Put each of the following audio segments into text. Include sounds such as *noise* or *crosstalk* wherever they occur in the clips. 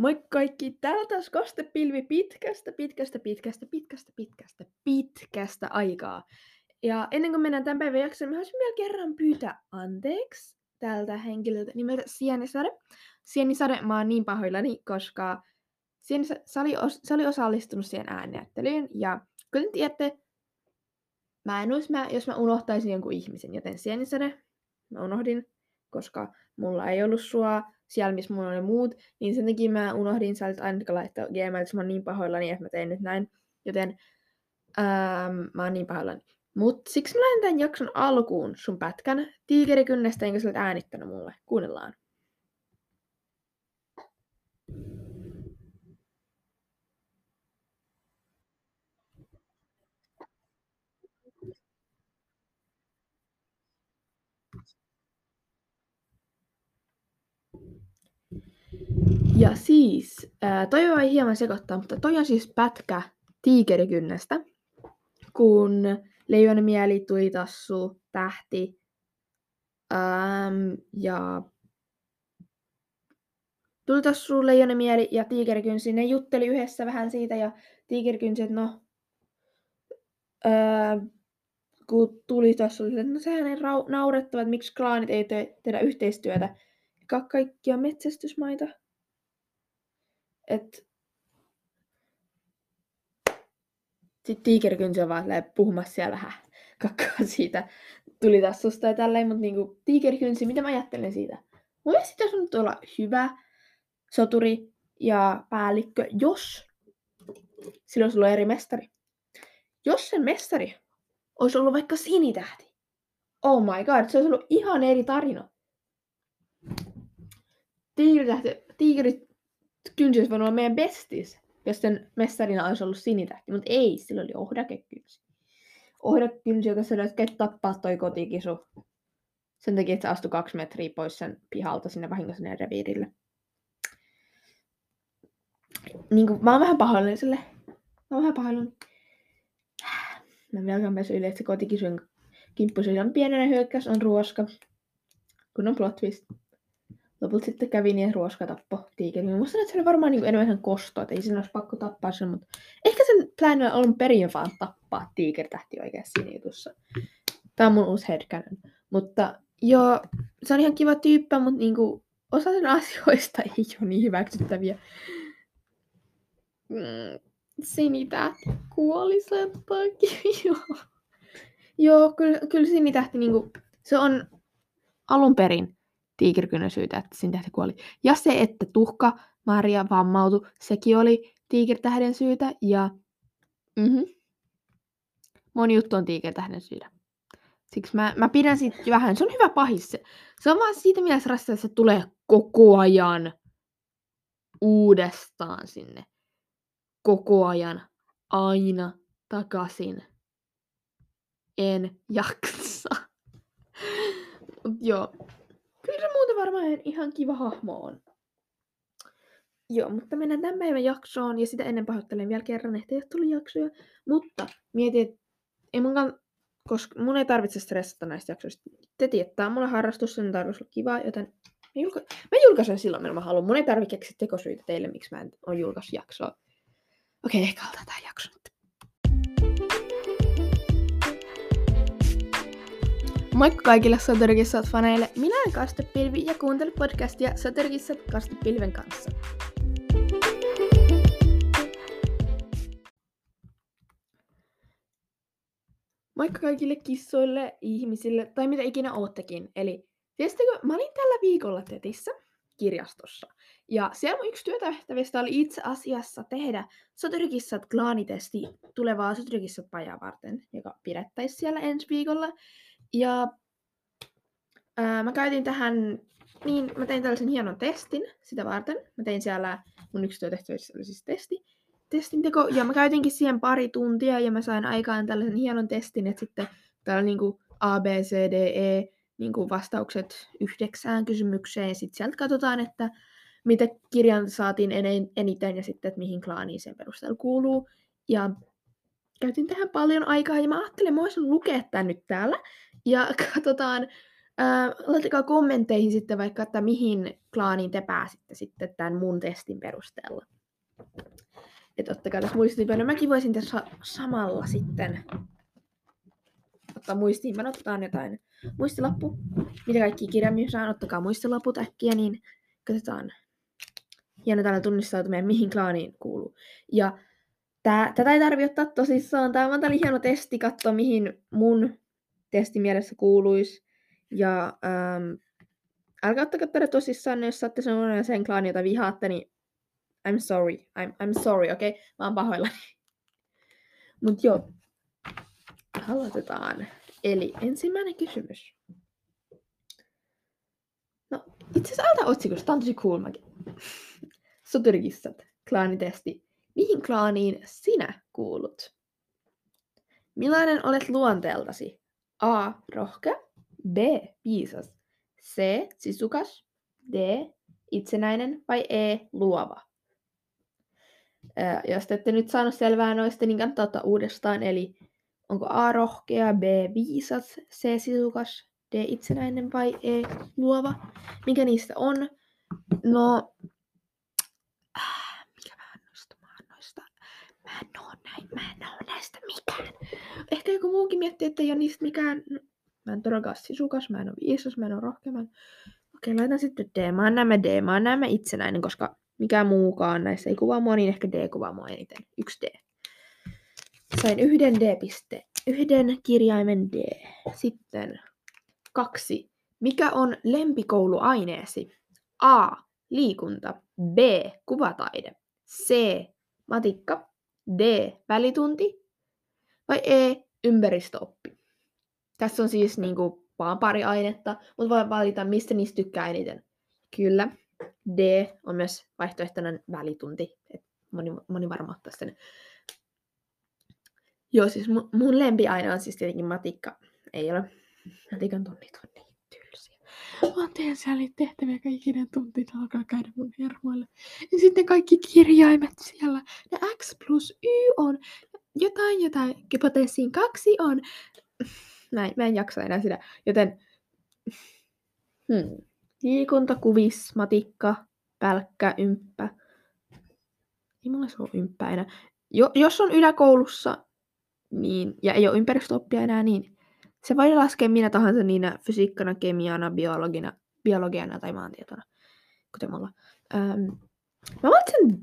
Moi kaikki, täällä taas kostepilvi pitkästä, pitkästä, pitkästä, pitkästä, pitkästä, pitkästä aikaa. Ja ennen kuin mennään tämän päivän jaksoon, mä haluaisin vielä kerran pyytää anteeksi tältä henkilöltä nimeltä Sienisade. Sienisade, mä oon niin pahoillani, koska Sienisade, se oli, os, oli osallistunut siihen äännäyttelyyn. Ja kuten tiedätte, mä en olisi, mä, jos mä unohtaisin jonkun ihmisen, joten Sienisade, mä unohdin, koska mulla ei ollut sua siellä, missä mulla oli muut, niin sen takia mä unohdin sieltä aina laittaa Gmail, mä oon niin pahoillani, että mä tein nyt näin. Joten ähm, mä oon niin pahoillani. Mut siksi mä lähden tämän jakson alkuun sun pätkän tiikerikynnestä, enkä sä äänittänyt mulle. Kuunnellaan. Ja siis, toi voi hieman sekoittaa, mutta toi on siis pätkä tiikerikynnestä, kun Leijonen mieli, tulitassu, tähti äm, ja tulitassu, leijonen mieli ja tiikerikynsi, ne jutteli yhdessä vähän siitä ja tiikerikynsi, että no, ää, kun tulitassu että no sehän ei naurettava, että miksi klaanit ei te- tehdä yhteistyötä. Ka- kaikkia metsästysmaita. Et... Sitten tiikerikynsi on vaan puhumassa siellä vähän *laughs* kakkaa siitä tulitassusta ja tälleen, mutta niinku tiikerikynsi, mitä mä ajattelen siitä? Mun mielestä siitä olisi olla hyvä soturi ja päällikkö, jos sillä olisi ollut eri mestari. Jos sen mestari olisi ollut vaikka sinitähti. Oh my god, se olisi ollut ihan eri tarina. Tiikeritähti, tiikerit kynsi olisi voinut olla meidän bestis, jos sen mestarina olisi ollut sinitähti, mutta ei, sillä oli ohdakekynsi. Ohdakekynsi, joka sanoi, että tappaa toi kotikisu. Sen takia, että se astui kaksi metriä pois sen pihalta sinne vahingossa reviirille. Niin kuin, mä oon vähän pahoillani sille. Mä oon vähän pahoillani. Mä velkaan myös yli, että se kotikisujen on pienenä hyökkäys on ruoska. Kun on plot twist. Lopulta sitten kävi niin, että ruoska tappo tiikerin. Musta että se oli varmaan niin enemmän kosto, että ei sen olisi pakko tappaa sen, mutta ehkä sen plani on perin vaan tappaa tiikertähti oikeassa siinä jutussa. Tää on mun uusi headcanon. Mutta joo, se on ihan kiva tyyppä, mutta niinku, osa sen *laughs* asioista ei ole niin hyväksyttäviä. Mm, sinitähti kuoli sen takia. Joo, *laughs* joo kyllä, kyllä sinitähti niinku, se on alun perin tiikirkynän syytä, että sinitähti kuoli. Ja se, että tuhka Maria vammautui, sekin oli tiikirtähden syytä. Ja mm-hmm. moni juttu on tiikirtähden syytä. Siksi mä, mä pidän siitä vähän, se on hyvä pahis. Se, se on vaan siitä mielessä rastaa, että se tulee koko ajan uudestaan sinne koko ajan aina takaisin. En jaksa. *laughs* Joo. Varmaan ihan kiva hahmo on. Joo, mutta mennään tämän päivän jaksoon ja sitä ennen pahoittelen vielä kerran, että ei tullut jaksoja. Mutta mietin, että ei mun kann... koska mun ei tarvitse stressata näistä jaksoista. Te tiedätte, mulle harrastus, sen tarvitsisi olla kiva, joten mä, julka... mä julkaisen silloin, milloin mä haluan. Mun ei tarvitse keksiä tekosyitä teille, miksi mä en ole julkaissut jaksoa. Okei, ehkä aloitetaan tämä jakso nyt. Moikka kaikille Soturkissat faneille. Minä olen Kastepilvi ja kuuntelen podcastia Soturkissat Kastepilven kanssa. Moikka kaikille kissoille, ihmisille tai mitä ikinä oottekin. Eli tiesittekö, mä olin tällä viikolla Tetissä kirjastossa. Ja siellä mun yksi työtehtävistä oli itse asiassa tehdä Soturikissat klaanitesti tulevaa Soturikissat pajaa varten, joka pidettäisiin siellä ensi viikolla. Ja ää, mä käytin tähän, niin mä tein tällaisen hienon testin sitä varten. Mä tein siellä, mun yksi työtehtävissä oli siis testi, testinteko, ja mä käytinkin siihen pari tuntia, ja mä sain aikaan tällaisen hienon testin, että sitten täällä niinku A, B, C, D, E, niin kuin vastaukset yhdeksään kysymykseen, sitten sieltä katsotaan, että mitä kirjan saatiin eniten, ja sitten, että mihin klaaniin sen perusteella kuuluu. Ja käytin tähän paljon aikaa, ja mä ajattelin, mä voisin lukea tämän nyt täällä, ja *laughs* katsotaan, Ää, laittakaa kommentteihin sitten vaikka, että mihin klaaniin te pääsitte sitten tämän mun testin perusteella. Että ottakaa tässä muistiinpanoja. Mäkin voisin tässä samalla sitten ottaa muistiin. otetaan jotain muistilappu. Mitä kaikki kirjaimia saan, ottakaa muistilaput äkkiä, niin katsotaan. Hieno täällä tunnistautuminen, mihin klaaniin kuuluu. Ja tää, tätä ei tarvi ottaa tosissaan. Tämä on hieno testi katsoa, mihin mun testimielessä kuuluisi. Ja ähm, älkää ottakaa tätä tosissaan, jos saatte sellainen sen klaani, jota vihaatte, niin I'm sorry. I'm, I'm sorry, okei? Okay? Mä oon pahoillani. Mut joo, aloitetaan. Eli ensimmäinen kysymys. No, itse asiassa aloita otsikosta. Tämä on tosi cool mäkin. Soturikissat, klaanitesti. Mihin klaaniin sinä kuulut? Millainen olet luonteeltasi? A. Rohkea. B. Viisas. C. Sisukas. D. Itsenäinen. Vai E. Luova. Ää, jos te ette nyt saanut selvää noista, niin kannattaa ottaa uudestaan. Eli onko A rohkea, B viisas, C sisukas, D itsenäinen vai E luova? Mikä niistä on? No, äh, mikä mä? Mä en oo mä en oo näistä mikään. Ehkä joku muukin miettii, että ei ole niistä mikään. Mä en todellakaan sisukas, mä en oo viisas, mä en oo rohkea. Mä en... Okei, laitan sitten D. Mä oon nämä D, mä oon nämä itsenäinen, koska mikä muukaan näissä ei kuvaa mua, niin ehkä D kuvaa mua eniten. Yksi D. Sain yhden D-piste. Yhden kirjaimen D. Sitten kaksi. Mikä on lempikouluaineesi? A. Liikunta. B. Kuvataide. C. Matikka. D. Välitunti. Vai E. Ympäristöoppi. Tässä on siis niinku vaan pari ainetta, mutta voi valita, mistä niistä tykkää eniten. Kyllä, D on myös vaihtoehtoinen välitunti. Et moni, moni varmaan ottaa sen. Joo, siis mun, mun lempiaine on siis tietenkin matikka. Ei ole. Matikan tunnit on niin tylsiä. Mä teen siellä tehtäviä kaikkien tuntit alkaa käydä mun hermoille. Ja sitten kaikki kirjaimet siellä. Ne X plus Y on jotain, jotain. Hypoteesiin kaksi on. Mä en, mä en jaksa enää sitä. Joten... Hmm. Liikunta, kuvis, matikka, pälkkä, ymppä. Ei mulla se ole ymppä enää. Jo, jos on yläkoulussa niin, ja ei ole ympäristöoppia enää, niin se voi laskea minä tahansa niinä fysiikkana, kemiana, biologina, biologiana tai maantietona, kuten mulla. Ähm, mä valitsen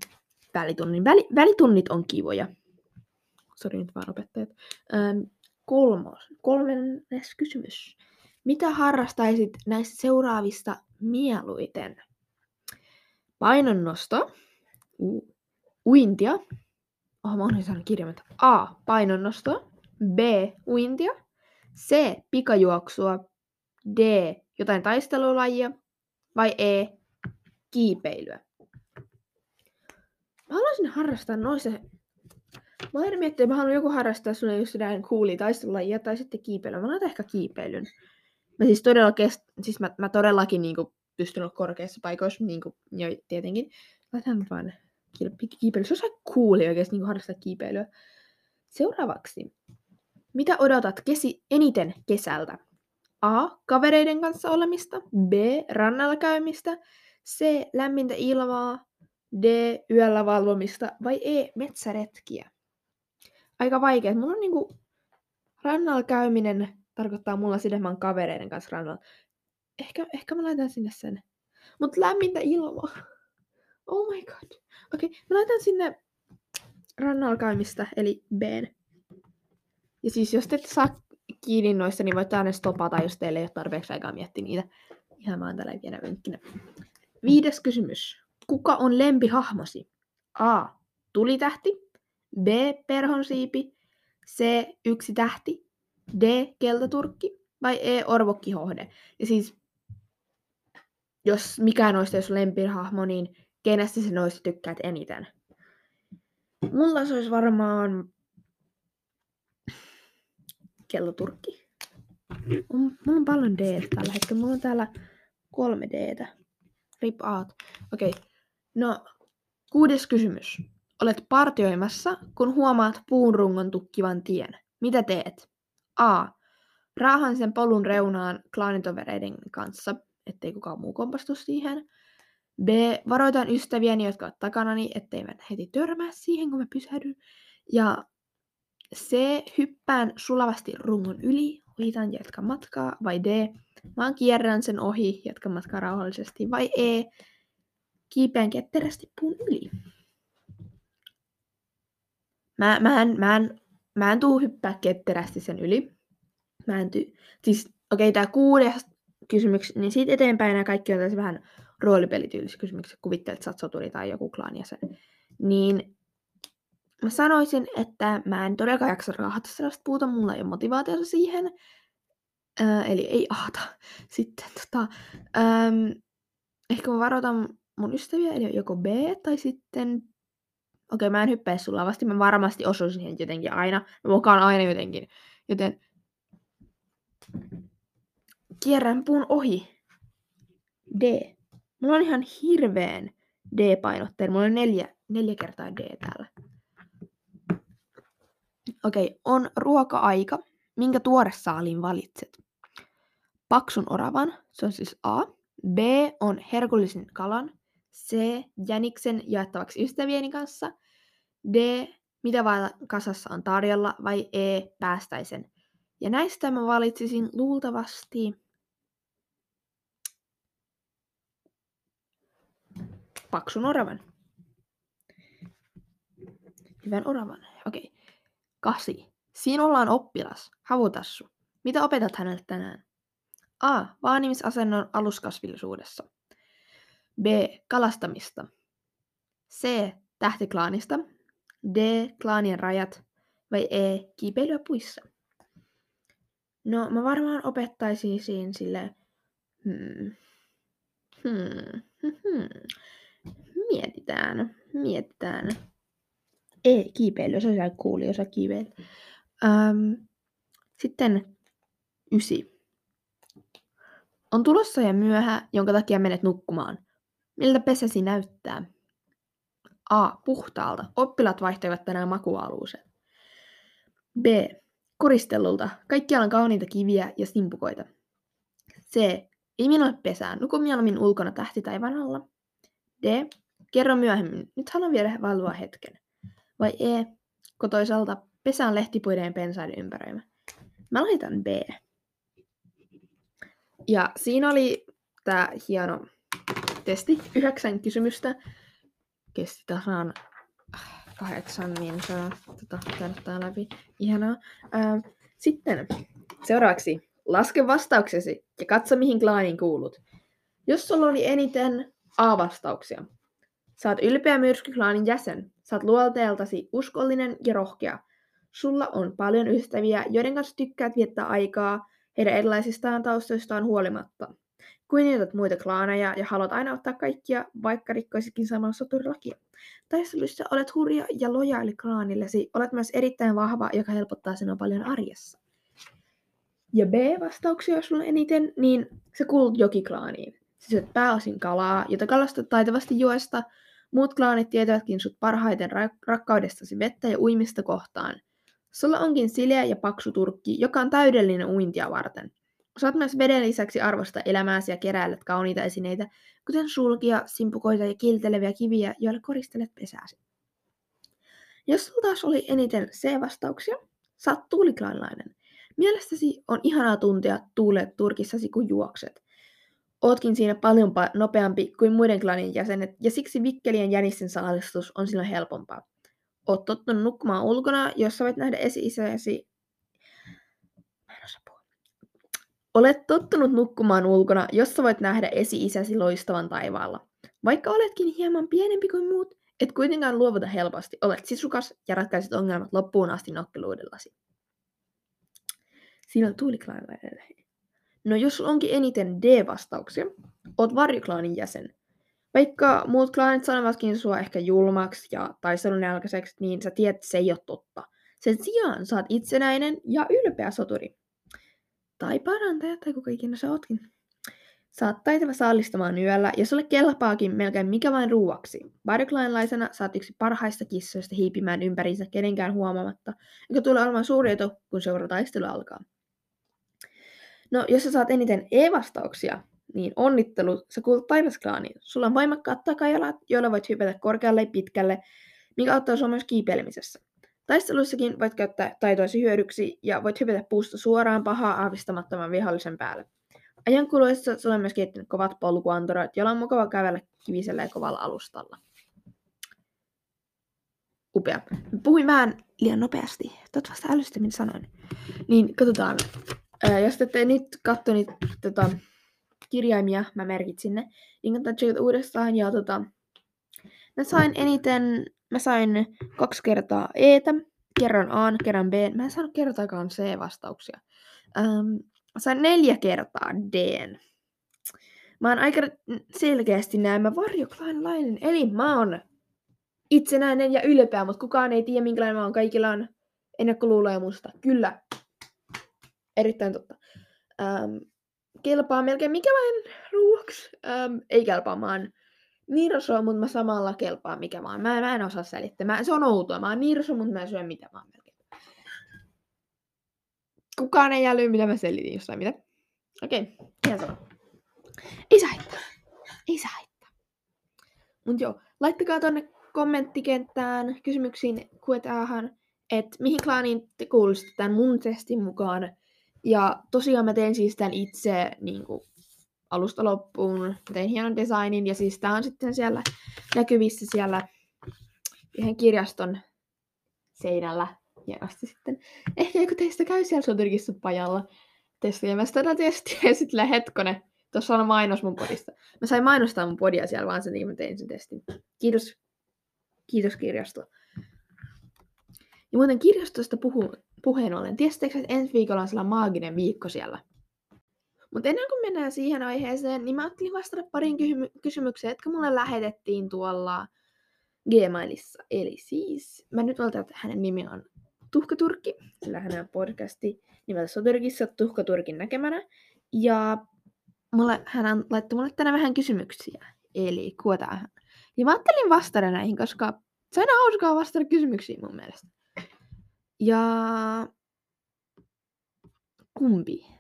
välitunnin. Väli, välitunnit on kivoja. Sori nyt vaan opettajat. Ähm, kolmos, kolmannes kysymys. Mitä harrastaisit näistä seuraavista mieluiten? Painonnosto, u, uintia, oh, mä oon saanut kirjaimet. A. Painonnosto, B. Uintia, C. Pikajuoksua, D. Jotain taistelulajia vai E. Kiipeilyä. Mä haluaisin harrastaa noissa Mä oon miettiä, että mä haluan joku harrastaa sulle just sitä kuuli taistelulajia tai sitten kiipeilyä. Mä laitan ehkä kiipeilyn. Mä siis, todella kest... siis mä, mä todellakin niinku pystyn olla korkeissa paikoissa, niinku, jo tietenkin. Laitan vaan kiipeily. Se on cooli oikeasti niinku harrastaa kiipeilyä. Seuraavaksi. Mitä odotat kesi eniten kesältä? A. Kavereiden kanssa olemista. B. Rannalla käymistä. C. Lämmintä ilmaa. D. Yöllä valvomista. Vai E. Metsäretkiä. Aika vaikea. Mulla on niinku rannalla käyminen tarkoittaa mulla sidemman kavereiden kanssa rannalla. Ehkä, ehkä mä laitan sinne sen. Mut lämmintä ilmaa. *laughs* Oh my god. Okei, okay, mä laitan sinne rannalla käymistä, eli B. Ja siis jos te ette saa kiinni noista, niin voitte aina stopata, jos teille ei ole tarpeeksi aikaa miettiä niitä. Ihan vaan tällä pienä vinkkinä. Viides kysymys. Kuka on lempihahmosi? A. Tulitähti. B. Perhonsiipi. C. Yksi tähti. D. Keltaturkki vai E. Orvokkihohde. Ja siis, jos mikään noista olisi lempihahmo, niin kenestä se noista tykkäät eniten? Mulla se olisi varmaan kelloturkki. Mulla on paljon D tällä hetkellä. Mulla on täällä kolme D. Rip out. Okei. Okay. No, kuudes kysymys. Olet partioimassa, kun huomaat puun rungon tukkivan tien. Mitä teet? A. Raahan sen polun reunaan klaanitovereiden kanssa, ettei kukaan muu kompastu siihen. B. Varoitan ystäviäni, jotka ovat takanani, etteivät heti törmää siihen, kun mä pysähdyn. Ja C. Hyppään sulavasti rungon yli, ohitan jatka matkaa. Vai D. Vaan kierrän sen ohi, jatkan matkaa rauhallisesti. Vai E. Kiipeän ketterästi puun yli. Mä, mä, en, mä, en, mä en tuu hyppää ketterästi sen yli. Mä en ty... Siis, okei, okay, tää kuudes kysymys, niin siitä eteenpäin nämä kaikki on tässä vähän roolipelityylisiä kysymyksiä. Kuvittelet, sä soturi tai joku klaan jäsen. Niin mä sanoisin, että mä en todellakaan jaksa raahata sellaista puuta, mulla ei ole motivaatiota siihen. Ää, eli ei ahta. *laughs* Sitten tota, äm, ehkä mä varoitan mun ystäviä, eli joko B, tai sitten, okei okay, mä en hyppäisi sulla vasti, mä varmasti osun siihen jotenkin aina, mä mukaan aina jotenkin, joten kierrän puun ohi. D. Mulla on ihan hirveen D-painotteinen, mulla on neljä, neljä kertaa D täällä. Okei, okay, on ruoka-aika. Minkä tuoresaaliin valitset? Paksun oravan, se on siis A. B on herkullisen kalan. C. Jäniksen jaettavaksi ystävieni kanssa. D. Mitä vailla kasassa on tarjolla. Vai E. Päästäisen. Ja näistä mä valitsisin luultavasti paksun oravan. Hyvän oravan. Okei. Okay. Kasi. Siinä ollaan oppilas. Havutassu. Mitä opetat hänelle tänään? A. Vaanimisasennon aluskasvillisuudessa. B. Kalastamista. C. Tähtiklaanista. D. Klaanien rajat. Vai E. Kiipeilyä puissa. No, mä varmaan opettaisin siinä sille... Hmm. Hmm. Hmm. Mietitään. Mietitään. Ei, kiipeily, se on kuuli, osa kiipeillä. Öm, sitten ysi. On tulossa ja myöhä, jonka takia menet nukkumaan. Miltä pesäsi näyttää? A. Puhtaalta. Oppilat vaihtoivat tänään makualuusen. B. Kuristellulta. Kaikkialla on kauniita kiviä ja simpukoita. C. Ei minulle pesää. Nuku mieluummin ulkona tähti taivaan alla. D. Kerro myöhemmin. Nyt haluan vielä valvoa hetken. Vai E, kotoisalta pesään lehtipuiden pensaiden ympäröimä. Mä laitan B. Ja siinä oli tämä hieno testi, yhdeksän kysymystä. Kesti tasan kahdeksan, niin se on tota, käynyt läpi. Ihanaa. Ää, sitten seuraavaksi laske vastauksesi ja katso mihin klaaniin kuulut. Jos sulla oli eniten A-vastauksia, saat ylpeä myrskyklaanin jäsen. Saat luonteeltasi uskollinen ja rohkea. Sulla on paljon ystäviä, joiden kanssa tykkäät viettää aikaa heidän erilaisistaan taustoistaan huolimatta. Kunnioitat muita klaaneja ja haluat aina ottaa kaikkia, vaikka rikkoisitkin samalla soturilakia. Taistelussa olet hurja ja lojaali klaanillesi. Olet myös erittäin vahva, joka helpottaa sinua paljon arjessa. Ja B-vastauksia, jos sulla on eniten, niin se kuulut jokiklaaniin. Sä syöt pääosin kalaa, jota kalastat taitavasti joesta, Muut klaanit tietävätkin sut parhaiten ra- rakkaudestasi vettä ja uimista kohtaan. Sulla onkin sileä ja paksu turkki, joka on täydellinen uintia varten. Osaat myös veden lisäksi arvostaa elämääsi ja keräilet kauniita esineitä, kuten sulkia, simpukoita ja kilteleviä kiviä, joille koristelet pesääsi. Jos sulla taas oli eniten C-vastauksia, saat tuuliklaanilainen. Mielestäsi on ihanaa tuntea tuulet turkissasi, kun juokset. Ootkin siinä paljon nopeampi kuin muiden klanin jäsenet, ja siksi vikkelien jänisten saalistus on silloin helpompaa. Oot tottunut nukkumaan ulkona, jos voit nähdä esi-isäsi... Olet tottunut nukkumaan ulkona, jossa voit nähdä esi-isäsi loistavan taivaalla. Vaikka oletkin hieman pienempi kuin muut, et kuitenkaan luovuta helposti. Olet sisukas ja ratkaiset ongelmat loppuun asti nokkeluudellasi. Siinä on tuuliklainainen No jos onkin eniten D-vastauksia, oot varjoklaanin jäsen. Vaikka muut klaanit sanovatkin sua ehkä julmaksi ja taistelun jälkeiseksi, niin sä tiedät, että se ei ole totta. Sen sijaan saat itsenäinen ja ylpeä soturi. Tai parantaja, tai kuka ikinä sä ootkin. Saat taitava saalistamaan yöllä, ja sulle kelpaakin melkein mikä vain ruuaksi. Varjoklaanilaisena saat yksi parhaista kissoista hiipimään ympäriinsä kenenkään huomaamatta, joka tulee olemaan suuri etu, kun seura taistelu alkaa. No, jos sä saat eniten E-vastauksia, niin onnittelu, sä kuulut taivasklaaniin. Sulla on voimakkaat takajalat, joilla voit hypätä korkealle ja pitkälle, mikä auttaa sinua myös kiipeilemisessä. Taistelussakin voit käyttää taitoisi hyödyksi ja voit hypätä puusta suoraan pahaa aavistamattoman vihollisen päälle. Ajan kuluessa sulla on myös kehittynyt kovat polkuanturat, joilla on mukava kävellä kivisellä ja kovalla alustalla. Upea. Puhuin vähän liian nopeasti. Toivottavasti älystä, mitä sanoin. Niin, katsotaan. Ää, jos te ette nyt katso niitä tota, kirjaimia, mä merkitsin ne, niin tsekata uudestaan. Ja tota, mä sain eniten, mä sain kaksi kertaa Etä, kerran A, kerran B. Mä en saanut kertaakaan C-vastauksia. Ähm, sain neljä kertaa D. Mä oon aika selkeästi näemmä varjoklainalainen, eli mä oon itsenäinen ja ylpeä, mutta kukaan ei tiedä, minkälainen mä oon. Kaikilla on ennakkoluuloja musta. Kyllä. Erittäin totta. Ähm, kelpaa melkein mikä vain ruuaksi. Ähm, ei kelpaa, mä oon nirso, mutta mä samalla kelpaa mikä vaan. Mä, mä en osaa selittää. Mä, se on outoa. Mä oon nirso, mutta mä en syö mitä vaan melkein. Kukaan ei äly, mitä mä selitin jossain mitä. Okei, okay. ihan sama. Ei saa haittaa. Ei saa haittaa. Mut joo, laittakaa tonne kommenttikenttään kysymyksiin kuetaahan, että mihin klaaniin te kuuluisitte tämän mun testin mukaan. Ja tosiaan mä teen siis tämän itse niin kuin, alusta loppuun. Tein hienon designin ja siis tää on sitten siellä näkyvissä siellä yhden kirjaston seinällä hienosti sitten. Ehkä joku teistä käy siellä Soturkissa pajalla testiämässä tätä testiä ja sitten hetkonen. Tuossa on mainos mun podista. Mä sain mainostaa mun podia siellä vaan sen, niin mä tein sen testin. Kiitos Kiitos kirjasto. Ja muuten kirjastosta puhu, puheen ollen, tiesittekö, että ensi viikolla on sellainen maaginen viikko siellä? Mutta ennen kuin mennään siihen aiheeseen, niin mä ajattelin vastata pariin kyhy- kysymykseen, jotka mulle lähetettiin tuolla Gmailissa. Eli siis, mä nyt valtaan, että hänen nimi on Tuhkaturkki, sillä hänen on podcasti nimeltä Soturkissa Tuhkaturkin näkemänä. Ja mulle, hän laittoi mulle tänään vähän kysymyksiä. Eli kuotaan. Ja mä ajattelin vastata näihin, koska se on hauskaa vastata kysymyksiin mun mielestä. Ja kumpi?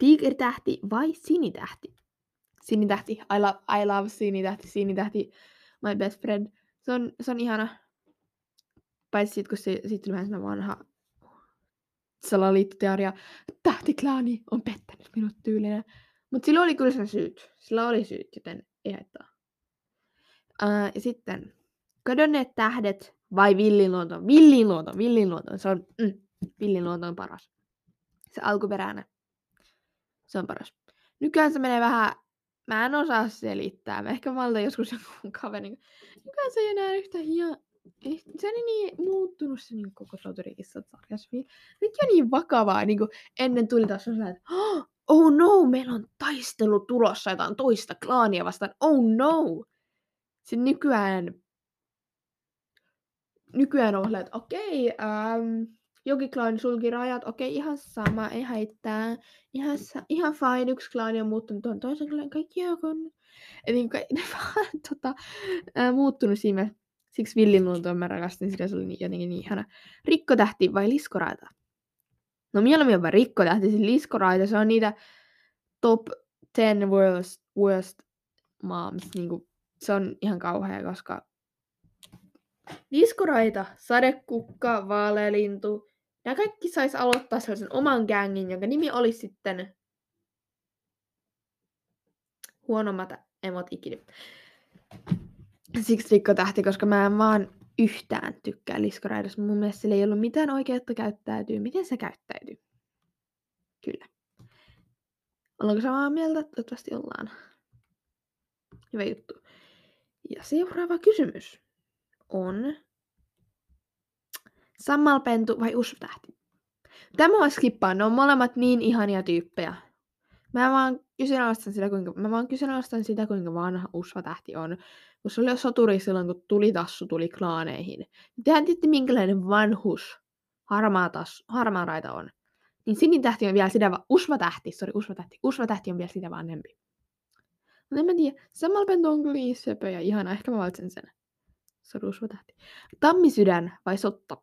Tiikeritähti vai sinitähti? Sinitähti. I love, I love sinitähti. Sinitähti. My best friend. Se on, se on ihana. Paitsi sit, kun se, sit tuli vähän vanha salaliittoteoria. Tähtiklaani on pettänyt minut tyylinen. Mutta sillä oli kyllä sen syyt. Sillä oli syyt, joten ei haittaa. Uh, ja sitten kadonneet tähdet vai villiluonto? Villiluonto, villiluonto. Se on, mm, villiluonto on paras. Se alkuperäinen. Se on paras. Nykyään se menee vähän, mä en osaa selittää. Mä ehkä malta joskus *laughs* joku kaveri. Nykyään se ei enää yhtä hieno. Se on niin muuttunut se niin koko Soturikissa sarjassa. Nyt on niin vakavaa. Niin kuin ennen tuli taas sellainen, että oh no, meillä on taistelu tulossa jotain toista klaania vastaan. Oh no! Sitten nykyään, nykyään on että okei, ähm, jokin klaani sulki rajat, okei, ihan sama, ei haittaa, ihan, ihan fine, yksi klaani on muuttunut tuon toisen klaani, kaikki jokon. Eli niin, ne *laughs* vaan tota, äh, muuttunut siinä. Siksi villiluontoon mä rakastin sitä, se oli jotenkin niin ihana. Rikkotähti vai liskoraita? No mieluummin jopa rikkotähti, siis liskoraita, se on niitä top 10 worst, worst moms, niin kuin se on ihan kauhea, koska Diskuraita, sadekukka, vaalelintu, nämä kaikki sais aloittaa sellaisen oman gängin, jonka nimi olisi sitten huonommat emot ikinä. Siksi Rikko tähti, koska mä en vaan yhtään tykkää Liskoraidasta. Mun mielestä sillä ei ollut mitään oikeutta käyttäytyä. Miten se käyttäytyy? Kyllä. Ollaanko samaa mieltä? Toivottavasti ollaan. Hyvä juttu. Ja seuraava kysymys on Sammalpentu vai Usvatähti? Tämä mä skippaan, ne on molemmat niin ihania tyyppejä. Mä vaan kyseenalaistan sitä, kuinka, mä vaan kyseenalaistan sitä, kuinka vanha Usvatähti on. Kun se oli soturi silloin, kun tuli tassu tuli klaaneihin. Tehän tiedätte, minkälainen vanhus harmaa, tas, harmaa raita on. Niin sinitähti on vielä sitä, va- Usvatähti, sori, Usvatähti. Usvatähti on vielä sitä vanhempi. Mutta en mä tiedä. Sammalpento on kyllä söpö ja ihana. Ehkä mä valitsen sen. Se on tähti. Tammisydän vai sotta?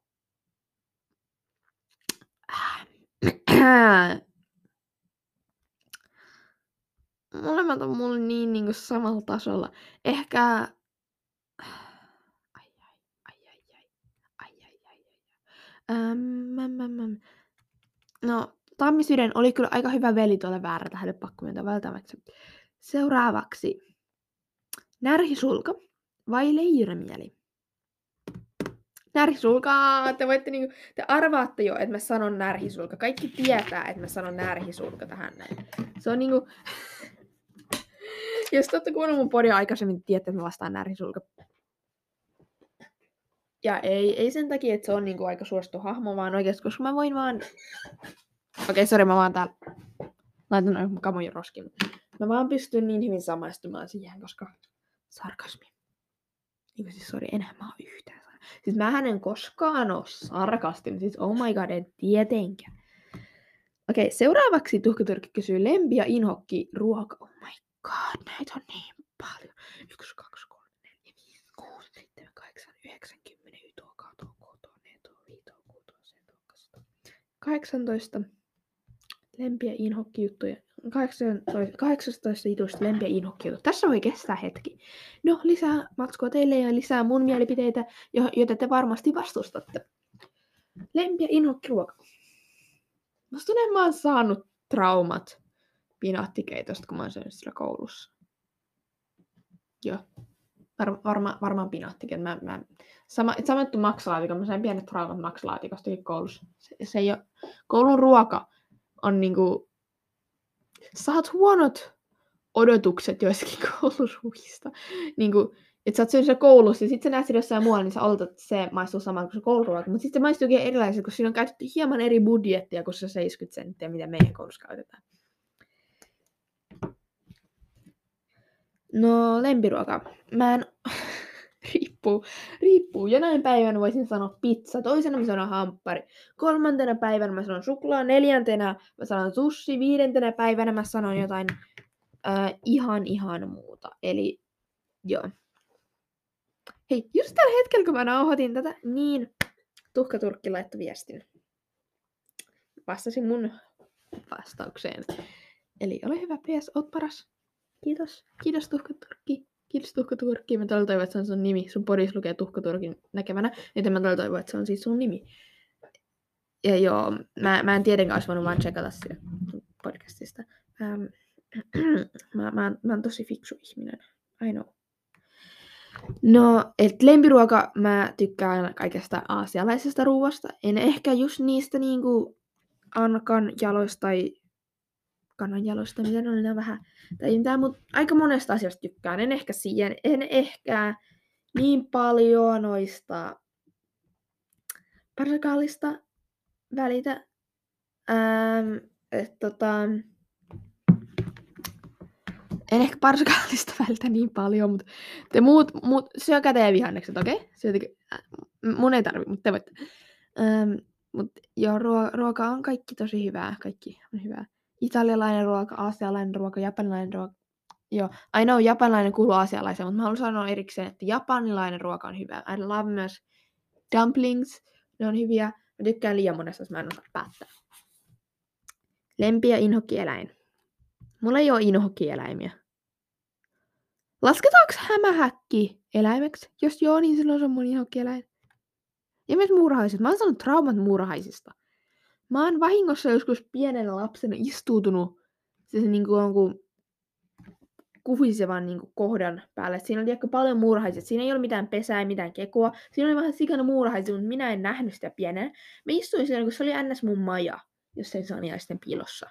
Molemmat on mulle niin, niin kuin samalla tasolla. Ehkä... No, Tammisyden oli kyllä aika hyvä veli tuolla väärä tähän pakko myöntää välttämättä. Seuraavaksi. Närhisulka vai leijyrämieli? Närhisulka, te voitte niinku, te arvaatte jo, että mä sanon närhisulka. Kaikki tietää, että mä sanon närhisulka tähän näin. Se on niinku, jos te olette kuunnellut mun podia aikaisemmin, tiedätte, että mä vastaan närhisulka. Ja ei, ei sen takia, että se on niinku aika suosittu hahmo, vaan oikeasti, koska mä voin vaan... Okei, okay, sori, mä vaan täällä laitan noin kamojen roskiin. Mä vaan pystyn niin hyvin samaistumaan siihen, koska sarkasmi. Niin siis sori, enää mä oon yhtään. Siis mä en koskaan oo sarkastinen. Siis oh my god, en tietenkään. Okei, okay, seuraavaksi Tuhkaturkki kysyy lempi ja inhokki ruoka. Oh my god, näitä on niin paljon. 1, 2, 3, 4, 5, 6, 7, 8, 9, 10, 11, 12, 13, 14, 15, 18 lempiä inhokki juttuja. 18, 18 jutusta lempiä inhokki juttuja. Tässä voi kestää hetki. No, lisää matskua teille ja lisää mun mielipiteitä, joita te varmasti vastustatte. Lempiä inhokki ruoka. Musta mä oon saanut traumat pinaattikeitosta, kun mä oon syönyt sillä koulussa. Joo. Var, varma, varmaan pinaattikin. Mä, mä, sama, sama juttu maksalaatikon. Mä sain pienet traumat maksalaatikostakin koulussa. Se, se ei ole, koulun ruoka on niinku, saat huonot odotukset joissakin *laughs* kouluruuista. Niinku, että sä oot syönyt koulussa ja sit sä näet jossain muualla, niin sä oletat, että se maistuu samalta kuin se kouluruoka. Mutta sitten se maistuukin erilaiselta, koska siinä on käytetty hieman eri budjettia kuin se 70 senttiä, mitä meidän koulussa käytetään. No, lempiruoka. Mä en... riippuu, riippuu. Jonain päivänä voisin sanoa pizza, toisena mä sanon hamppari, kolmantena päivänä mä sanon suklaa, neljäntenä mä sanon sushi, viidentenä päivänä mä sanon jotain äh, ihan ihan muuta. Eli joo. Hei, just tällä hetkellä kun mä nauhoitin tätä, niin Tuhkaturkki laittoi viestin. Vastasin mun vastaukseen. Eli ole hyvä, PS, oot paras. Kiitos. Kiitos Tuhkaturkki. Kiitos Tuhkaturkki. Mä todella toivon, että se on sun nimi. Sun podis lukee Tuhkaturkin näkemänä. Joten mä todella toivon, että se on siis sun nimi. Ja joo, mä, mä en tietenkään olisi voinut vaan checkata sitä podcastista. Ähm, *clears throat* mä, mä, mä oon tosi fiksu ihminen. I know. No, et lempiruoka, mä tykkään kaikesta aasialaisesta ruoasta. En ehkä just niistä niinku ankan jaloista tai kananjaloista, mitä ne oli vähän, tai mutta aika monesta asiasta tykkään. En ehkä siihen, en ehkä niin paljon noista parsakaalista välitä. Ähm, et, tota, en ehkä parsakaalista *laughs* välitä niin paljon, mutta te muut, muut syökää teidän vihannekset, okei? Okay? äh, mun ei tarvi, mutta te voitte. Ähm, mutta joo, ruo- ruoka on kaikki tosi hyvää, kaikki on hyvää italialainen ruoka, aasialainen ruoka, japanilainen ruoka. Joo, I know japanilainen kuuluu aasialaiseen, mutta mä haluan sanoa erikseen, että japanilainen ruoka on hyvä. I love myös dumplings, ne on hyviä. Mä tykkään liian monesta, jos mä en osaa päättää. Lempi ja inhokkieläin. Mulla ei ole inhokkieläimiä. Lasketaanko hämähäkki eläimeksi? Jos joo, niin silloin se on mun inhokkieläin. Ja myös muurahaiset. Mä oon saanut traumat muurahaisista. Mä oon vahingossa joskus pienenä lapsena istuutunut se niin kuin jonkun kuhisevan niin kuin kohdan päälle. Siinä oli aika paljon muurahaisia. Siinä ei ollut mitään pesää, mitään kekoa. Siinä oli vähän sikana muurahaisia, mutta minä en nähnyt sitä pienenä. Mä istuin siellä, kun se oli ns. mun maja, jos sen saniaisten piilossa.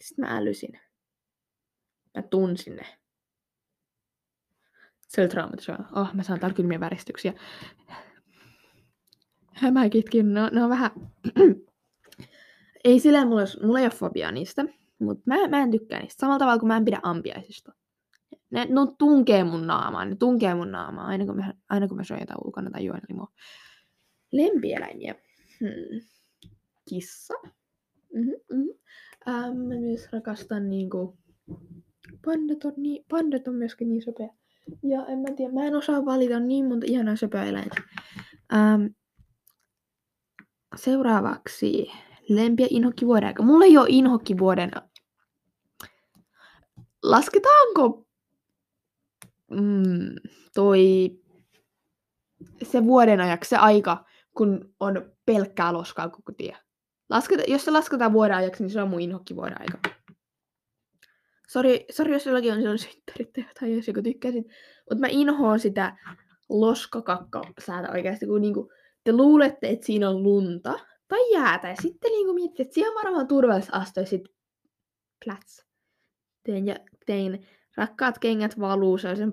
Sitten mä älysin. Mä tunsin ne. Se oli traumatisoiva. Oh, mä saan täällä kylmiä väristyksiä hämäkitkin, no, ne on vähän... *clears throat* ei silleen, mulla, mulla ei ole fobia niistä, mutta mä, mä en tykkää niistä. Samalla tavalla kuin mä en pidä ampiaisista. Ne, ne tunkee mun naamaan, ne tunkee mun naamaan, aina kun mä, aina kun mä syön jotain ulkona tai juon limua. Lempieläimiä. Hmm. Kissa. Mm-hmm, mm-hmm. Ähm, mä myös rakastan niinku... Pandat on, niin, pandat on myöskin niin söpeä. Ja en mä tiedä, mä en osaa valita niin monta ihanaa söpöä eläintä. Ähm, Seuraavaksi lempi- ja inhokkivuoden aika. Mulla ei ole inhokkivuoden lasketaanko mm, toi se vuoden ajaksi se aika, kun on pelkkää loskaa koko tie. Lasketa, jos se lasketaan vuoden ajaksi, niin se on mun inhokki vuoden aika. Sori, sori jos jollakin on silloin synttärit tai jotain, jos joku tykkäsit. Mutta mä inhoon sitä loskakakkasäätä oikeasti, kun niinku, te luulette, että siinä on lunta tai jäätä. Ja sitten niinku miettii, että siellä varmaan turvallisessa asto ja plats. Tein, ja, tein rakkaat kengät valuu sen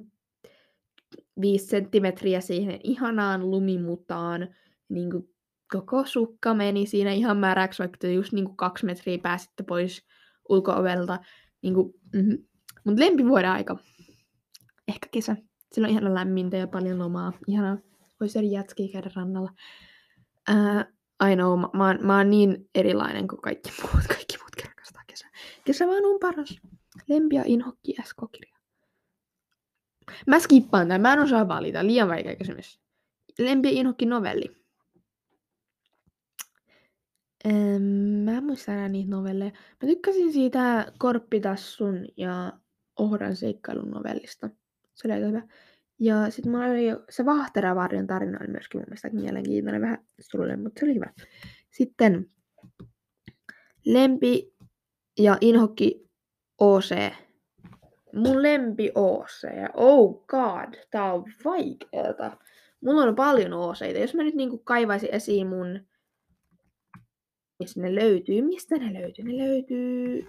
viisi senttimetriä siihen ihanaan lumimutaan. Niin kuin koko sukka meni siinä ihan märäksi, vaikka te just niin kuin kaksi metriä pääsitte pois ulkoovelta. Niin kuin, mm-hmm. Mutta lempivuoden aika. Ehkä kesä. Sillä on ihan lämmintä ja paljon lomaa. Ihanaa. Voisi syödä jätskiä käydä rannalla. Uh, I know, mä, mä, mä oon niin erilainen kuin kaikki *laughs* muut. Kaikki muut rakastaa kesää. Kesä vaan on paras. Lempi ja inhokki S-kirja. Mä skippaan tämän. Mä en osaa valita. Liian vaikea kysymys. Lempi ja inhokki novelli. Ähm, mä en muista enää niitä novelleja. Mä tykkäsin siitä Korppitassun ja Ohran seikkailun novellista. Se oli aika hyvä. Ja sitten mulla oli se Vahteravarjon tarina oli myöskin mun mielestä mielenkiintoinen, vähän surullinen, mutta se oli hyvä. Sitten lempi ja inhokki OC. Mun lempi OC. Oh god, tää on vaikeeta. Mulla on paljon OCita. Jos mä nyt niinku kaivaisin esiin mun missä ne löytyy. Mistä ne löytyy? Ne löytyy...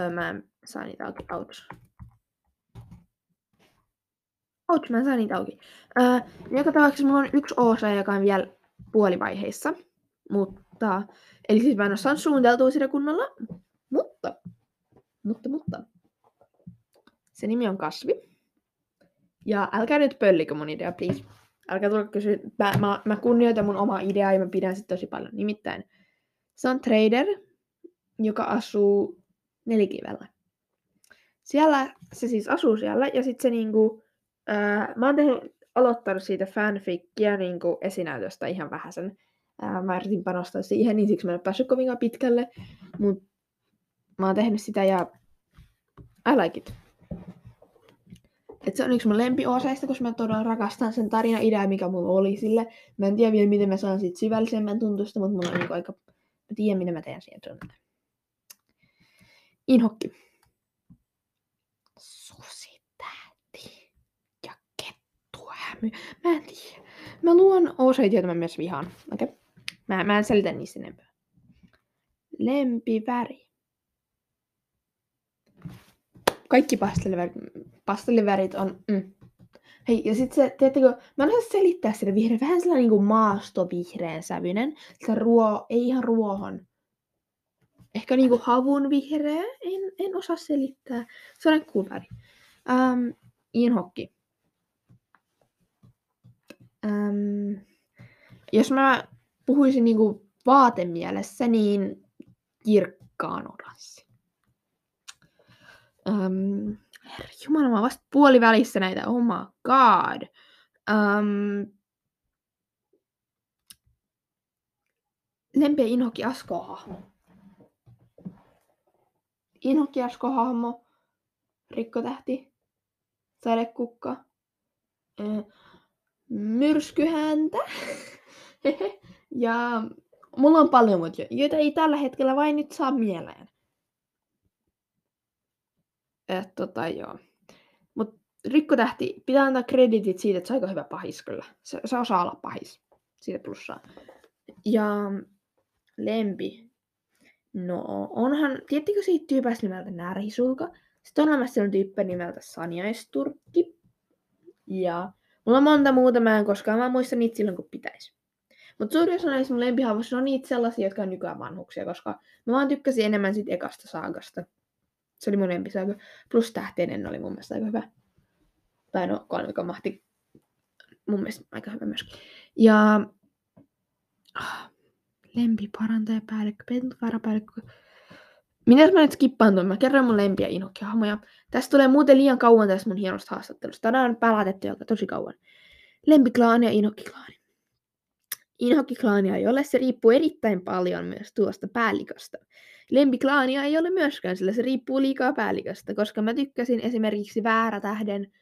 Öö, mä en saa niitä auki. Ouch. Ouch, mä en saa niitä auki. Öö, joka tapauksessa mulla on yksi osa, joka on vielä puolivaiheissa. Mutta, eli siis mä en ole saanut suunniteltua sitä kunnolla. Mutta, mutta, mutta. Se nimi on kasvi. Ja älkää nyt pöllikö mun idea, please. Älkää tulla kysyä. Mä, mä, mä kunnioitan mun omaa ideaa ja mä pidän sitä tosi paljon. Nimittäin se on trader, joka asuu nelikivellä. Siellä, se siis asuu siellä ja sitten se niinku, ää, mä oon tehnyt, aloittanut siitä fanfickia niinku esinäytöstä ihan vähäsen. Ää, mä yritin panostaa siihen, niin siksi mä en ole päässyt kovinkaan pitkälle. Mut mä oon tehnyt sitä ja I like it. Et se on yksi mun lempioseista, koska mä todella rakastan sen tarina idea, mikä mulla oli sille. Mä en tiedä vielä, miten mä saan siitä syvällisemmän tuntusta, mutta mulla on niin aika... Mä tiedän, mitä mä teen siihen tunnelle. Inhokki. Susitähti ja kettuhämy. Mä en tiedä. Mä luon oseita, joita mä myös vihaan. Okei. Okay. Mä, mä en selitä niistä enempää. Lempiväri kaikki pastellivärit, pastellivärit on... Mm. Hei, ja sitten se, tiedättekö, mä en osaa selittää sitä vihreä, vähän sellainen niin kuin maastovihreän sävyinen. Se ruo, ei ihan ruohon. Ehkä niin kuin havun vihreä, en, en osaa selittää. Se on cool väri. Um, inhokki. Um, jos mä puhuisin niin kuin vaatemielessä, niin kirkkaan oranssi. Um, Jumala, mä vasta puolivälissä näitä. Oh my god. Um, lempi Inhoki Asko-hahmo. Inhoki Asko-hahmo. Rikkotähti. Sadekukka. Myrskyhäntä. ja mulla on paljon muita, joita ei tällä hetkellä vain nyt saa mieleen. Et, tota, joo. Mut Rikkotähti, pitää antaa kreditit siitä, että se on aika hyvä pahis kyllä. Se, se osaa olla pahis. Siitä plussaa. Ja lempi. No, onhan, tiettikö siitä tyypästä nimeltä Närhisulka? Sitten on olemassa sellainen tyyppi nimeltä Saniaisturkki. Ja mulla on monta muuta, mä en koskaan mä muista niitä silloin, kun pitäisi. Mutta suurin osa näistä mun lempihahmoista on niitä sellaisia, jotka on nykyään vanhuksia, koska mä vaan tykkäsin enemmän siitä ekasta saagasta. Se oli mun lempisaaga. Plus tähteinen oli mun mielestä aika hyvä. Tai no, kolmikon mahti mun mielestä aika hyvä myöskin. Ja oh, lempiparantaja päällikkö, pentuvarapäällikkö. Mitäs mä nyt skippaan tuon? Mä kerron mun lempiä inhokkihahmoja. Tästä tulee muuten liian kauan tästä mun hienosta haastattelusta. Tänään on pälätetty aika tosi kauan. Lempiklaani ja inhokkiklaani. Inhokiklaania ei ole, se riippuu erittäin paljon myös tuosta päälliköstä. Lempiklaania ei ole myöskään, sillä se riippuu liikaa päälliköstä, koska mä tykkäsin esimerkiksi Väärätähden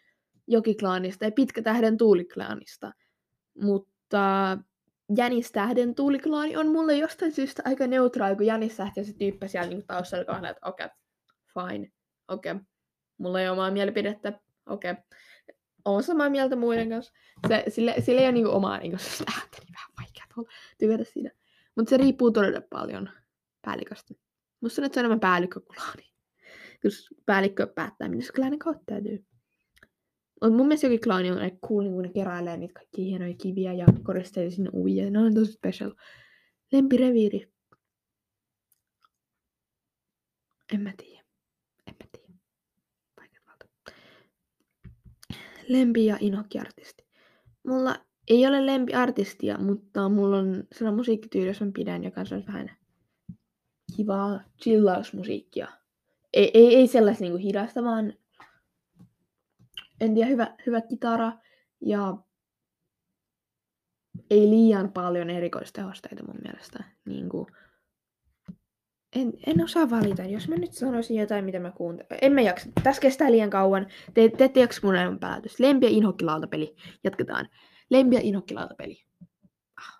jokiklaanista ja Pitkätähden tuuliklaanista. Mutta Jänistähden tuuliklaani on mulle jostain syystä aika neutraali, kun Jänistähti se tyyppi siellä niin taustalla kohdalla, että okei, okay, fine, okei. Okay. Mulla ei ole omaa mielipidettä, okei. Okay. Olen samaa mieltä muiden kanssa. Se, sille, sille ei ole niin omaa niin ääntä, niin vähän vaikea tykätä siitä. Mutta se riippuu todella paljon päälliköstä. Musta nyt se on enemmän päällikköklaani. Jos päällikkö päättää, minne se klaani kautta täytyy. Mutta mun mielestä jokin klaani on aika cool, niin kun ne keräilee niitä kaikki hienoja kiviä ja koristelee sinne uvia. Ne on tosi special. Lempireviiri. En mä tiedä. En mä tiedä. Vaikeat Lempi ja inokkiartisti. Mulla ei ole lempiartistia, mutta mulla on sellainen musiikkityyli, jos mä pidän, joka on vähän kivaa chillausmusiikkia. Ei, ei, ei sellaista niinku hidasta, vaan en tiedä, hyvä, hyvä kitara ja ei liian paljon erikoistehosteita mun mielestä. Niin kuin, en, en osaa valita. Jos mä nyt sanoisin jotain, mitä mä kuuntelen. En mä jaksa. Tässä kestää liian kauan. Te, te ette jaksa mun elämän päätös. Lempi ja inhokkilautapeli. Jatketaan. Lempi ja inhokkilautapeli. Ah,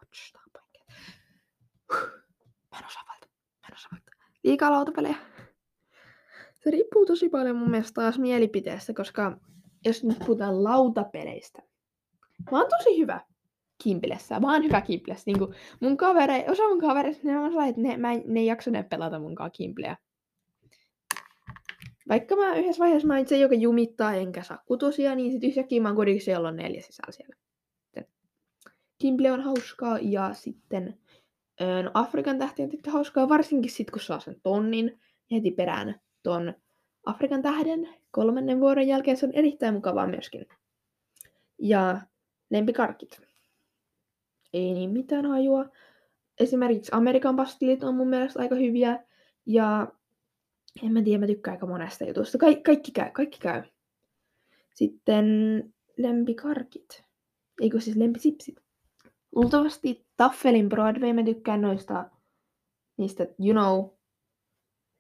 Mä en osaa valita. Mä en osaa valita. Liikaa lautapelejä. Se riippuu tosi paljon mun mielestä taas mielipiteestä, koska jos nyt puhutaan lautapeleistä. Mä oon tosi hyvä kimpilessä. Mä oon hyvä kimpilessä. Niin mun kavere, osa mun kavereista, ne on että ne, mä, ne ei jaksa ne pelata munkaan kimpileä. Vaikka mä yhdessä vaiheessa mä itse, joka jumittaa enkä saa kutosia, niin sit yhtäkkiä mä oon kuitenkin jolla on neljä sisällä siellä. Kimple on hauskaa ja sitten no Afrikan tähti on sitten hauskaa, varsinkin sit kun saa sen tonnin ja heti perään ton Afrikan tähden kolmannen vuoden jälkeen. Se on erittäin mukavaa myöskin. Ja lempikarkit. Ei niin mitään hajua. Esimerkiksi Amerikan pastillit on mun mielestä aika hyviä. Ja en mä tiedä, mä tykkään aika monesta jutusta. Ka- kaikki käy, kaikki käy. Sitten lempikarkit. Eikö siis lempisipsit? Luultavasti Taffelin Broadway, mä tykkään noista, niistä, you know,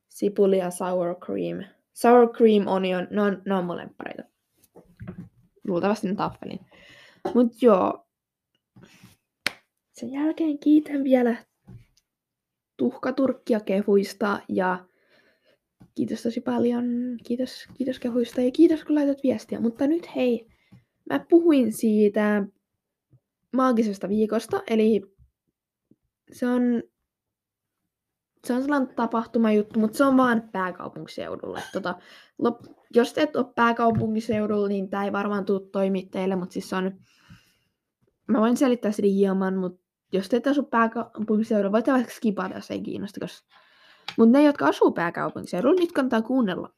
sipuli ja sour cream Sour cream onion, ne on, ne on mun lemppareita. Luultavasti ne taffelin. Mut joo. Sen jälkeen kiitän vielä tuhkaturkkia kehuista ja kiitos tosi paljon. Kiitos, kiitos kehuista ja kiitos kun laitat viestiä. Mutta nyt hei, mä puhuin siitä maagisesta viikosta, eli se on se on sellainen tapahtumajuttu, mutta se on vaan pääkaupunkiseudulle. Tota, lop, jos et ole pääkaupunkiseudulla, niin tämä ei varmaan tule toimia teille, mutta siis on... Mä voin selittää sitä hieman, mutta jos te et asu pääkaupunkiseudulla, voitte vaikka skipata, jos ei kiinnosta. Mutta ne, jotka asuu pääkaupunkiseudulla, nyt kannattaa kuunnella.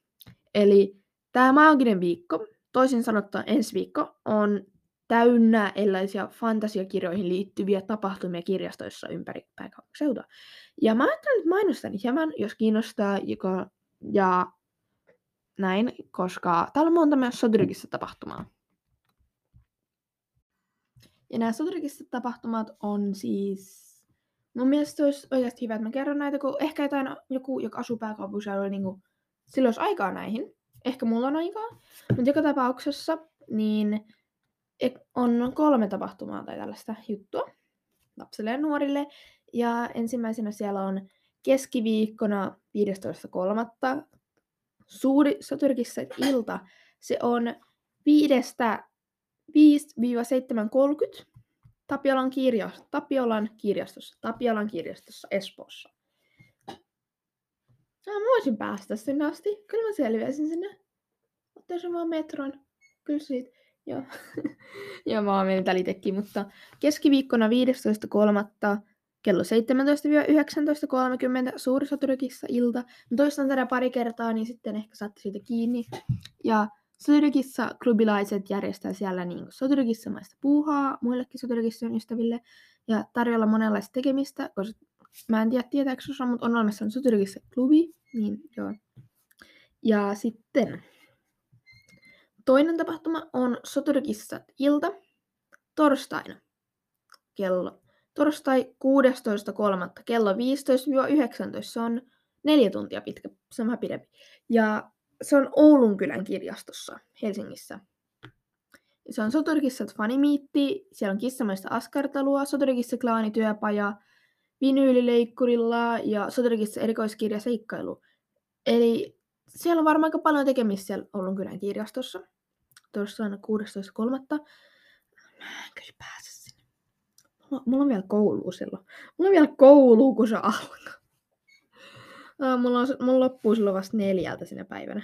Eli tämä maaginen viikko, toisin sanottuna ensi viikko, on täynnä erilaisia fantasiakirjoihin liittyviä tapahtumia kirjastoissa ympäri pääkaupunkiseutua. Ja mä ajattelin, että mainostan hieman, jos kiinnostaa, joka, ja näin, koska täällä on monta myös Soturikissa tapahtumaa. Ja nämä Soturikissa tapahtumat on siis... Mun mielestä olisi oikeasti hyvä, että mä kerron näitä, kun ehkä jotain, joku, joka asuu pääkaupunkiseudulla, niin kuin, sillä olisi aikaa näihin. Ehkä mulla on aikaa. Mutta joka tapauksessa, niin on kolme tapahtumaa tai tällaista juttua lapsille ja nuorille. Ja ensimmäisenä siellä on keskiviikkona 15.3. Suuri Soturkissa ilta. Se on 5-7.30 Tapiolan, kirjo, Tapiolan kirjastossa. Tapiolan kirjastossa Espoossa. No, mä voisin päästä sinne asti. Kyllä mä selviäisin sinne. Ottaisin vaan metron. Kyllä siitä. Joo. *laughs* Joo, mä oon mennyt itsekin, mutta keskiviikkona 15.3. kello 17-19.30 Suurisoturikissa ilta. Mä toistan tätä pari kertaa, niin sitten ehkä saatte siitä kiinni. Ja Soturikissa klubilaiset järjestää siellä niin Soturikissa maista puuhaa muillekin Soturikissa ystäville ja tarjolla monenlaista tekemistä, koska mä en tiedä tietääkö mutta on olemassa Soturikissa klubi, niin joo. Ja sitten Toinen tapahtuma on Soturkissat ilta torstaina kello torstai 16.3. kello 15-19. Se on neljä tuntia pitkä, se on vähän pidempi. Ja se on Oulun kylän kirjastossa Helsingissä. Se on Soturkissat fanimiitti, siellä on kissamaista askartelua, Soturkissa klaanityöpaja, vinyylileikkurilla ja Soturkissa erikoiskirja seikkailu. Eli siellä on varmaan aika paljon tekemistä siellä Oulun kylän kirjastossa. Torstaina 16.3. Mä en kyllä pääse sinne. Mulla, mulla on vielä koulu silloin. Mulla on vielä koulu, kun se alkaa. Mulla, on, mulla loppuu silloin vasta neljältä sinä päivänä.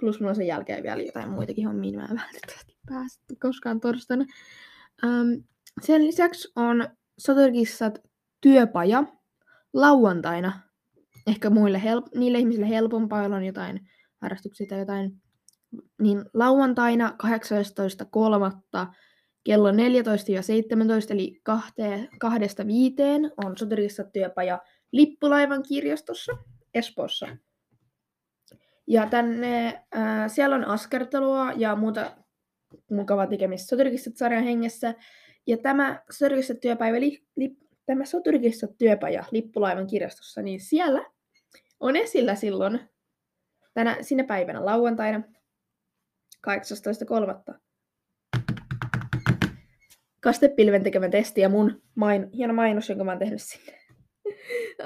Plus mulla on sen jälkeen vielä jotain muitakin hommia, mä en välttämättä pääse koskaan torstaina. Um, sen lisäksi on Soturkissat työpaja lauantaina. Ehkä muille help- niille ihmisille helpompaa, joilla on jotain harrastuksia tai jotain. Niin lauantaina 18.3. kello 14-17 eli kahdesta viiteen on Soturkissat työpaja Lippulaivan kirjastossa Espoossa. Ja tänne, ää, siellä on askartelua ja muuta mukavaa tekemistä Soturkistat sarjan hengessä. Ja tämä Soturkistat työpäivä, li, li, tämä Soturkistat työpaja Lippulaivan kirjastossa, niin siellä on esillä silloin tänä, sinä päivänä lauantaina 18.3. Kastepilven tekemä testi ja mun main, hieno mainos, jonka mä oon tehnyt sinne.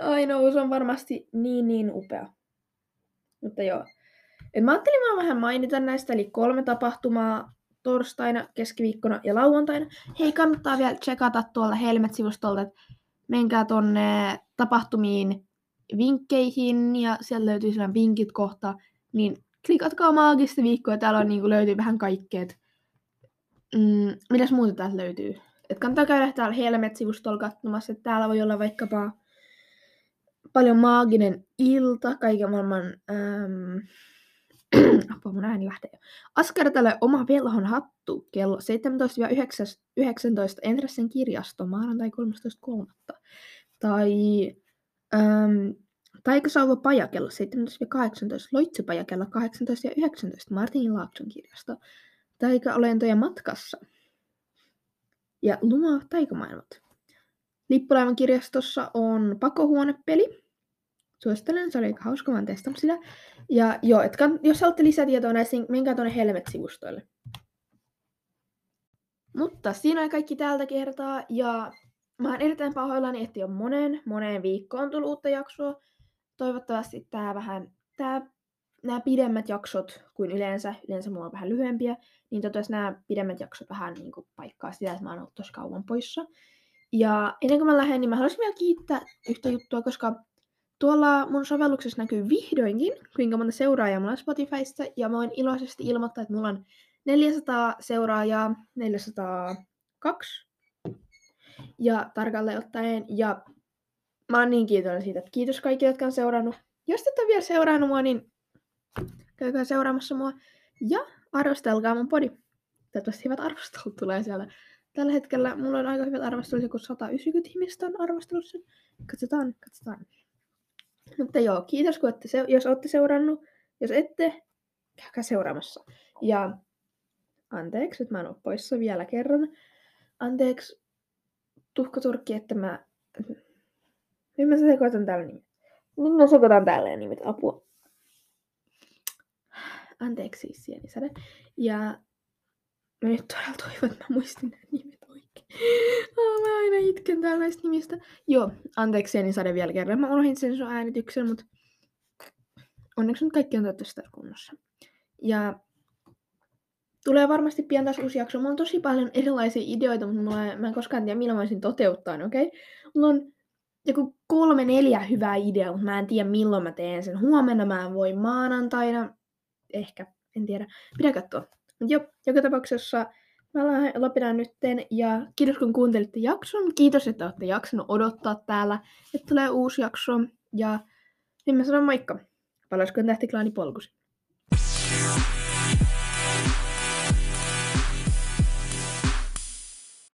Ai no, se on varmasti niin niin upea. Mutta joo. Et mä ajattelin vaan vähän mainita näistä, eli kolme tapahtumaa torstaina, keskiviikkona ja lauantaina. Hei, kannattaa vielä checkata tuolla Helmet-sivustolta, että menkää tonne tapahtumiin vinkkeihin ja siellä löytyy sellainen vinkit kohta, niin klikatkaa maagista viikkoa, täällä on, niin kuin, löytyy vähän kaikkea. Mm, mitäs muuta täältä löytyy? Et kannattaa käydä täällä Helmet-sivustolla katsomassa, että täällä voi olla vaikkapa paljon maaginen ilta, kaiken maailman... Ähm, *clears throat* apua, mun ääni lähtee. Askartele oma velhon hattu kello 17-19 Entressen kirjasto maanantai 13.3. Tai ähm, Taikasauva Paja kello 17-18, Loitsupaja kello 18 ja 19, Martin Laakson kirjasto, Taika-olentoja matkassa ja Luma taikamaailmat. Lippulaivan kirjastossa on pakohuonepeli, Suosittelen, se oli aika hauska, oon sitä. Ja joo, et jos haluatte lisätietoa näistä, niin menkää tuonne Helmet-sivustoille. Mutta siinä on kaikki tältä kertaa, ja mä oon erittäin pahoillani, että jo moneen, moneen viikkoon tullut uutta jaksoa. Toivottavasti tää vähän, tää, nämä pidemmät jaksot kuin yleensä, yleensä mulla on vähän lyhyempiä, niin toivottavasti nämä pidemmät jaksot vähän niin kuin paikkaa sitä, että mä oon ollut tosi kauan poissa. Ja ennen kuin mä lähden, niin mä haluaisin vielä kiittää yhtä juttua, koska Tuolla mun sovelluksessa näkyy vihdoinkin, kuinka monta seuraajaa mulla on Spotifyssa, ja mä voin iloisesti ilmoittaa, että mulla on 400 seuraajaa, 402, ja tarkalleen ottaen, ja mä oon niin kiitollinen siitä, että kiitos kaikille, jotka on seurannut. Jos et ole vielä seurannut mua, niin käykää seuraamassa mua, ja arvostelkaa mun podi. Toivottavasti hyvät arvostelut tulee siellä. Tällä hetkellä mulla on aika hyvät arvostelut, kun 190 ihmistä on arvostellut sen. Katsotaan, katsotaan. Mutta joo, kiitos kun olette se- jos olette seurannut. Jos ette, käykää seuraamassa. Ja anteeksi, että mä en ole poissa vielä kerran. Anteeksi, tuhkaturkki, että mä... Nyt mä sekoitan täällä nimet. Nyt mä sekoitan täällä nimet. Apua. Anteeksi siis sienisade. Ja mä nyt todella toivon, että mä muistin nämä nimet Oh, mä aina itken tällaista nimistä. Joo, anteeksi Jeni Sade vielä kerran. Mä unohdin sen sun äänityksen, mutta onneksi nyt kaikki on toivottavasti kunnossa. Ja tulee varmasti pian taas uusi jakso. Mulla on tosi paljon erilaisia ideoita, mutta mulla, mä en koskaan tiedä, milloin mä voisin toteuttaa okei? Okay? Mulla on joku kolme, neljä hyvää ideaa, mutta mä en tiedä, milloin mä teen sen. Huomenna mä en voi maanantaina. Ehkä, en tiedä. Pidä katsoa. Mutta jo, joka tapauksessa Mä lopetan nytten ja kiitos kun kuuntelitte jakson. Kiitos, että olette jaksanut odottaa täällä, että tulee uusi jakso. Ja nyt mä sanon moikka. Palaisiko tähtiklaani polkusi.